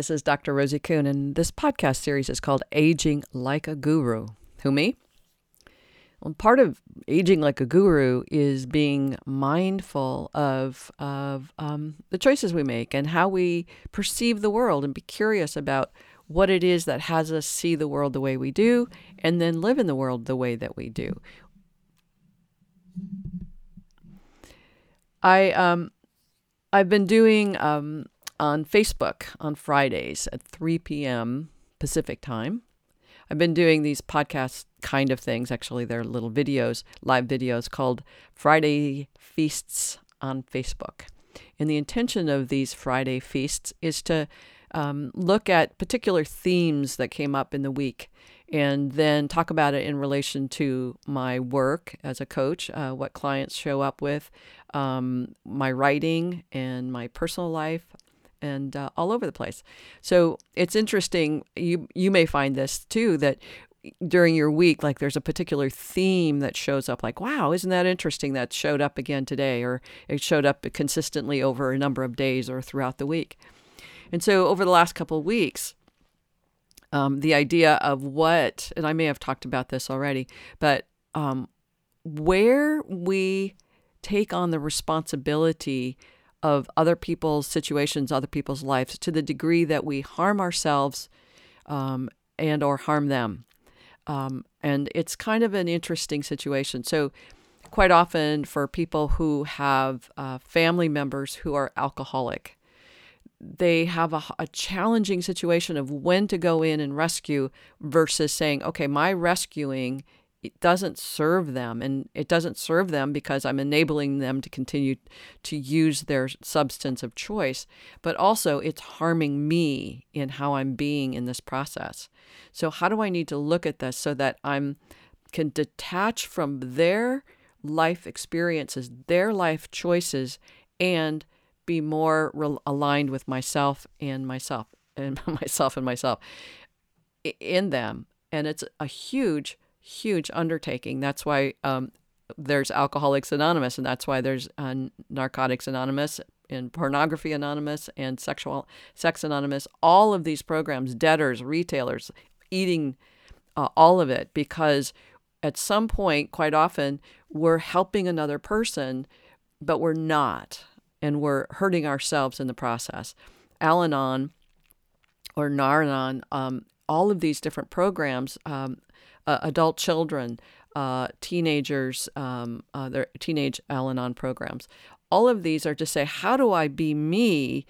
This is Dr. Rosie Kuhn, and this podcast series is called Aging Like a Guru. Who, me? Well, part of aging like a guru is being mindful of, of um, the choices we make and how we perceive the world and be curious about what it is that has us see the world the way we do and then live in the world the way that we do. I um I've been doing um on Facebook on Fridays at 3 p.m. Pacific time. I've been doing these podcast kind of things. Actually, they're little videos, live videos called Friday Feasts on Facebook. And the intention of these Friday feasts is to um, look at particular themes that came up in the week and then talk about it in relation to my work as a coach, uh, what clients show up with, um, my writing, and my personal life, and uh, all over the place. So it's interesting. You you may find this too that during your week, like there's a particular theme that shows up. Like, wow, isn't that interesting? That showed up again today, or it showed up consistently over a number of days or throughout the week. And so over the last couple of weeks. Um, the idea of what, and I may have talked about this already, but um, where we take on the responsibility of other people's situations, other people's lives, to the degree that we harm ourselves um, and or harm them. Um, and it's kind of an interesting situation. So, quite often for people who have uh, family members who are alcoholic, they have a, a, challenging situation of when to go in and rescue versus saying, okay, my rescuing it doesn't serve them and it doesn't serve them because i'm enabling them to continue to use their substance of choice but also it's harming me in how i'm being in this process. So how do i need to look at this so that i'm can detach from their life experiences their life choices and be more re- aligned with myself and myself and myself and myself in them? And it's a huge huge undertaking. That's why um, there's Alcoholics Anonymous, and that's why there's uh, Narcotics Anonymous and Pornography Anonymous and Sexual Sex Anonymous. All of these programs, debtors, retailers, eating, uh, all of it, because at some point, quite often, we're helping another person, but we're not, and we're hurting ourselves in the process. Al Anon or Nar-Anon, um, all of these different programs um, uh, adult children, uh, teenagers, um, uh, their teenage Al Anon programs. All of these are to say, how do I be me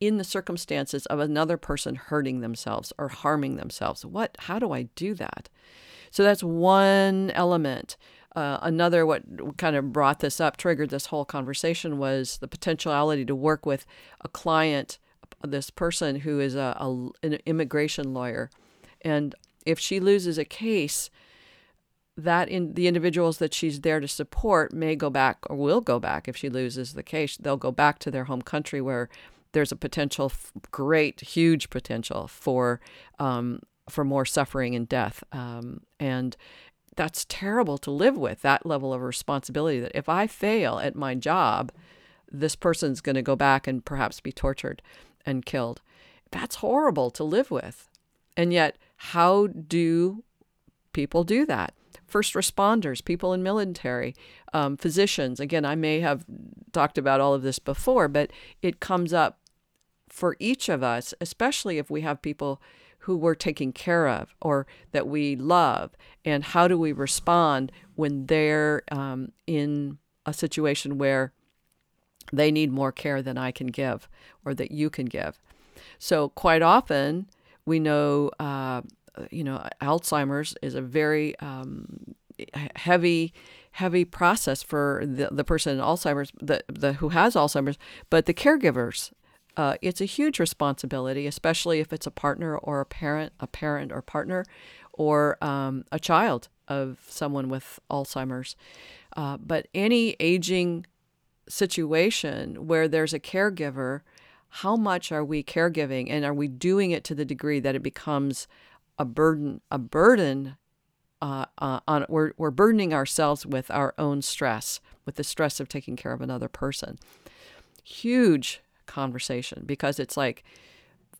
in the circumstances of another person hurting themselves or harming themselves? What? How do I do that? So that's one element. Uh, another, what kind of brought this up, triggered this whole conversation, was the potentiality to work with a client, this person who is a, a an immigration lawyer, and if she loses a case, that in the individuals that she's there to support may go back or will go back if she loses the case. They'll go back to their home country where there's a potential, great, huge potential for um, for more suffering and death. Um, and that's terrible to live with. That level of responsibility. That if I fail at my job, this person's going to go back and perhaps be tortured and killed. That's horrible to live with. And yet, how do people do that? First responders, people in military, um, physicians. Again, I may have talked about all of this before, but it comes up for each of us, especially if we have people who we're taking care of or that we love. And how do we respond when they're um, in a situation where they need more care than I can give or that you can give? So, quite often, we know, uh, you know, Alzheimer's is a very um, heavy, heavy process for the, the person in Alzheimer's, the, the who has Alzheimer's, but the caregivers. Uh, it's a huge responsibility, especially if it's a partner or a parent, a parent or partner, or um, a child of someone with Alzheimer's. Uh, but any aging situation where there's a caregiver how much are we caregiving and are we doing it to the degree that it becomes a burden a burden uh, uh, on we're, we're burdening ourselves with our own stress with the stress of taking care of another person huge conversation because it's like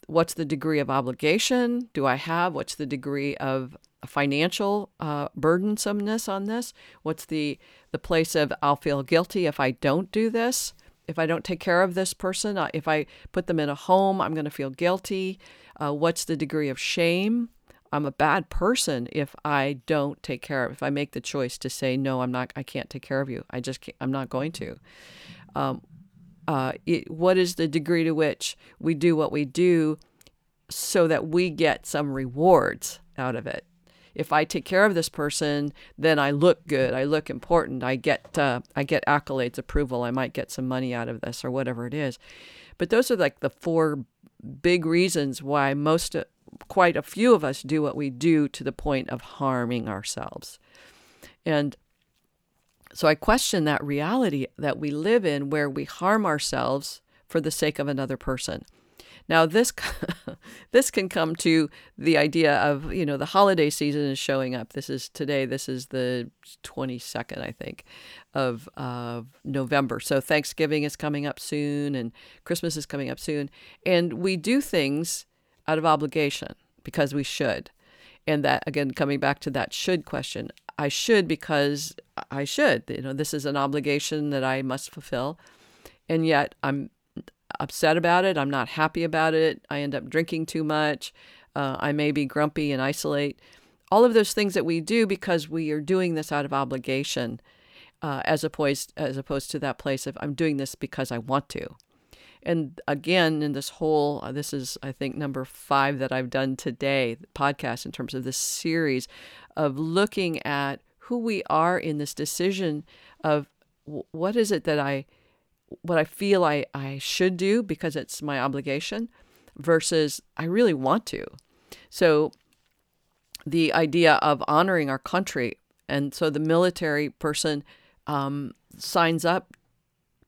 what's the degree of obligation do I have? What's the degree of financial uh, burdensomeness on this? What's the the place of I'll feel guilty if I don't do this? If I don't take care of this person, if I put them in a home, I'm going to feel guilty. Uh, what's the degree of shame? I'm a bad person if I don't take care of. If I make the choice to say no, I'm not. I can't take care of you. I just I'm not going to. Um, uh, it, what is the degree to which we do what we do so that we get some rewards out of it? If I take care of this person, then I look good. I look important. I get uh, I get accolades, approval. I might get some money out of this or whatever it is. But those are like the four big reasons why most quite a few of us do what we do to the point of harming ourselves. And so I question that reality that we live in where we harm ourselves for the sake of another person. Now this this can come to the idea of you know the holiday season is showing up. This is today. This is the twenty second, I think, of of November. So Thanksgiving is coming up soon, and Christmas is coming up soon, and we do things out of obligation because we should. And that again, coming back to that should question, I should because I should. You know, this is an obligation that I must fulfill, and yet I'm upset about it. I'm not happy about it. I end up drinking too much. Uh, I may be grumpy and isolate. All of those things that we do because we are doing this out of obligation, uh, as opposed as opposed to that place of I'm doing this because I want to. And again, in this whole, uh, this is I think number five that I've done today podcast in terms of this series of looking at who we are in this decision of what is it that I what I feel I, I should do because it's my obligation versus I really want to. So the idea of honoring our country. And so the military person um, signs up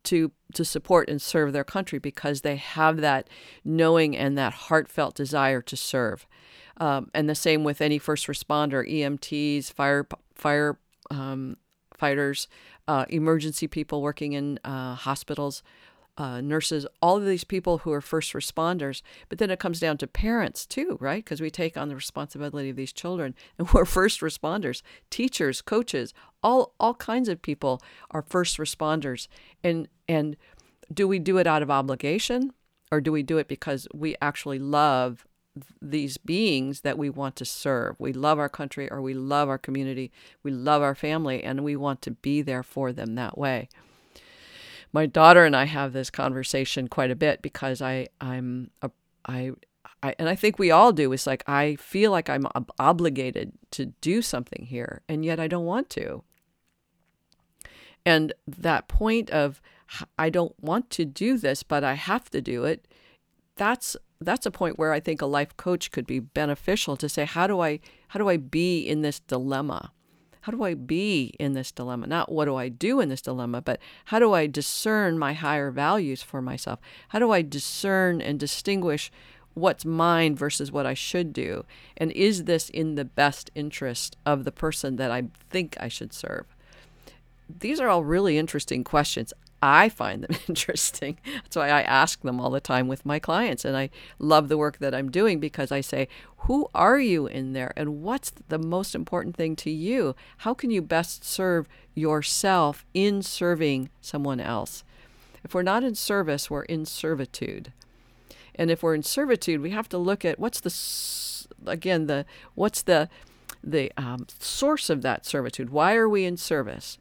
to to support and serve their country because they have that knowing and that heartfelt desire to serve. Um, and the same with any first responder, EMTs, fire fire um, fighters, uh, emergency people working in uh, hospitals, uh, nurses, all of these people who are first responders. But then it comes down to parents too, right? Because we take on the responsibility of these children, and we're first responders. Teachers, coaches, all all kinds of people are first responders. And and do we do it out of obligation, or do we do it because we actually love these beings that we want to serve. We love our country or we love our community, we love our family, and we want to be there for them that way. My daughter and I have this conversation quite a bit because I I'm a, I I, and I think we all do. It's like I feel like I'm ob- obligated to do something here, and yet I don't want to. And that point of I don't want to do this, but I have to do it. That's that's a point where I think a life coach could be beneficial to say, how do I how do I be in this dilemma? How do I be in this dilemma? Not what do I do in this dilemma, but how do I discern my higher values for myself? How do I discern and distinguish what's mine versus what I should do? And is this in the best interest of the person that I think I should serve? These are all really interesting questions. I find them interesting. That's why I ask them all the time with my clients. And I love the work that I'm doing because I say, who are you in there? And what's the most important thing to you? How can you best serve yourself in serving someone else? If we're not in service, we're in servitude. And if we're in servitude, we have to look at what's the, again, the, what's the, the um, source of that servitude? Why are we in service?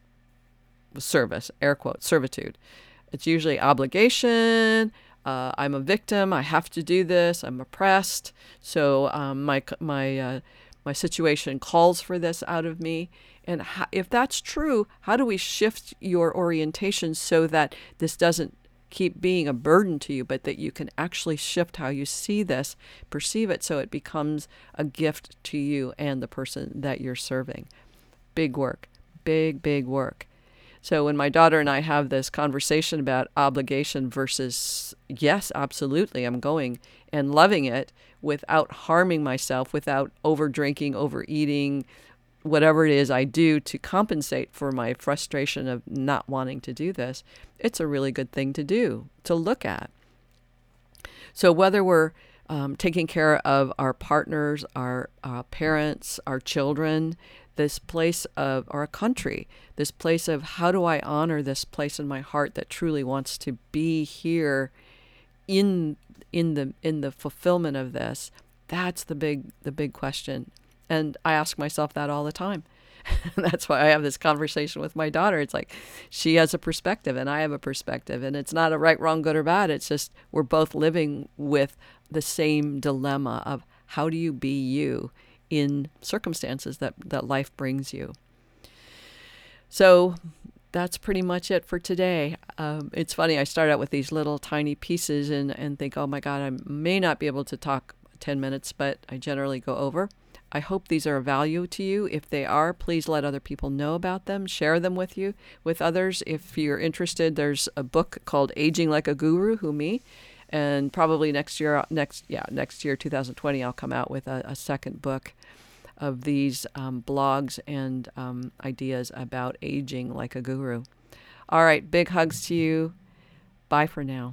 Service, air quote, servitude. It's usually obligation. Uh, I'm a victim. I have to do this. I'm oppressed. So um, my my uh, my situation calls for this out of me. And how, if that's true, how do we shift your orientation so that this doesn't keep being a burden to you, but that you can actually shift how you see this, perceive it, so it becomes a gift to you and the person that you're serving? Big work, big, big work. So when my daughter and I have this conversation about obligation versus yes, absolutely, I'm going and loving it without harming myself, without over drinking, overeating, whatever it is I do to compensate for my frustration of not wanting to do this, it's a really good thing to do, to look at. So whether we're um, taking care of our partners, our uh, parents, our children, this place of, our country, this place of how do I honor this place in my heart that truly wants to be here in in the in the fulfillment of this? That's the big the big question. And i ask myself that all the time that's why i have this conversation with my daughter it's like she has a perspective and i have a perspective and it's not a right wrong good or bad it's just we're both living with the same dilemma of how do you be you in circumstances that that life brings you so that's pretty much it for today. Um, it's funny, I start out with these little tiny pieces and, and think, oh my God, I may not be able to talk 10 minutes, but I generally go over. I hope these are of value to you. If they are, please let other people know about them. Share them with you, with others. If you're interested, there's a book called Aging Like a Guru, Who Me, and probably next year, next yeah, next year, 2020, I'll come out with a, a second book of these um, blogs and um, ideas about aging like a guru. All right, big hugs to you. Bye for now.